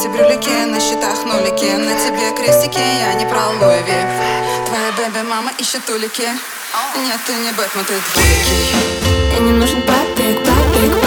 эти брюлики На счетах нулики, на тебе крестики Я не про Луи Твоя бэби-мама ищет улики. Нет, ты не Бэтмен, ты двуликий И не нужен папик, папик.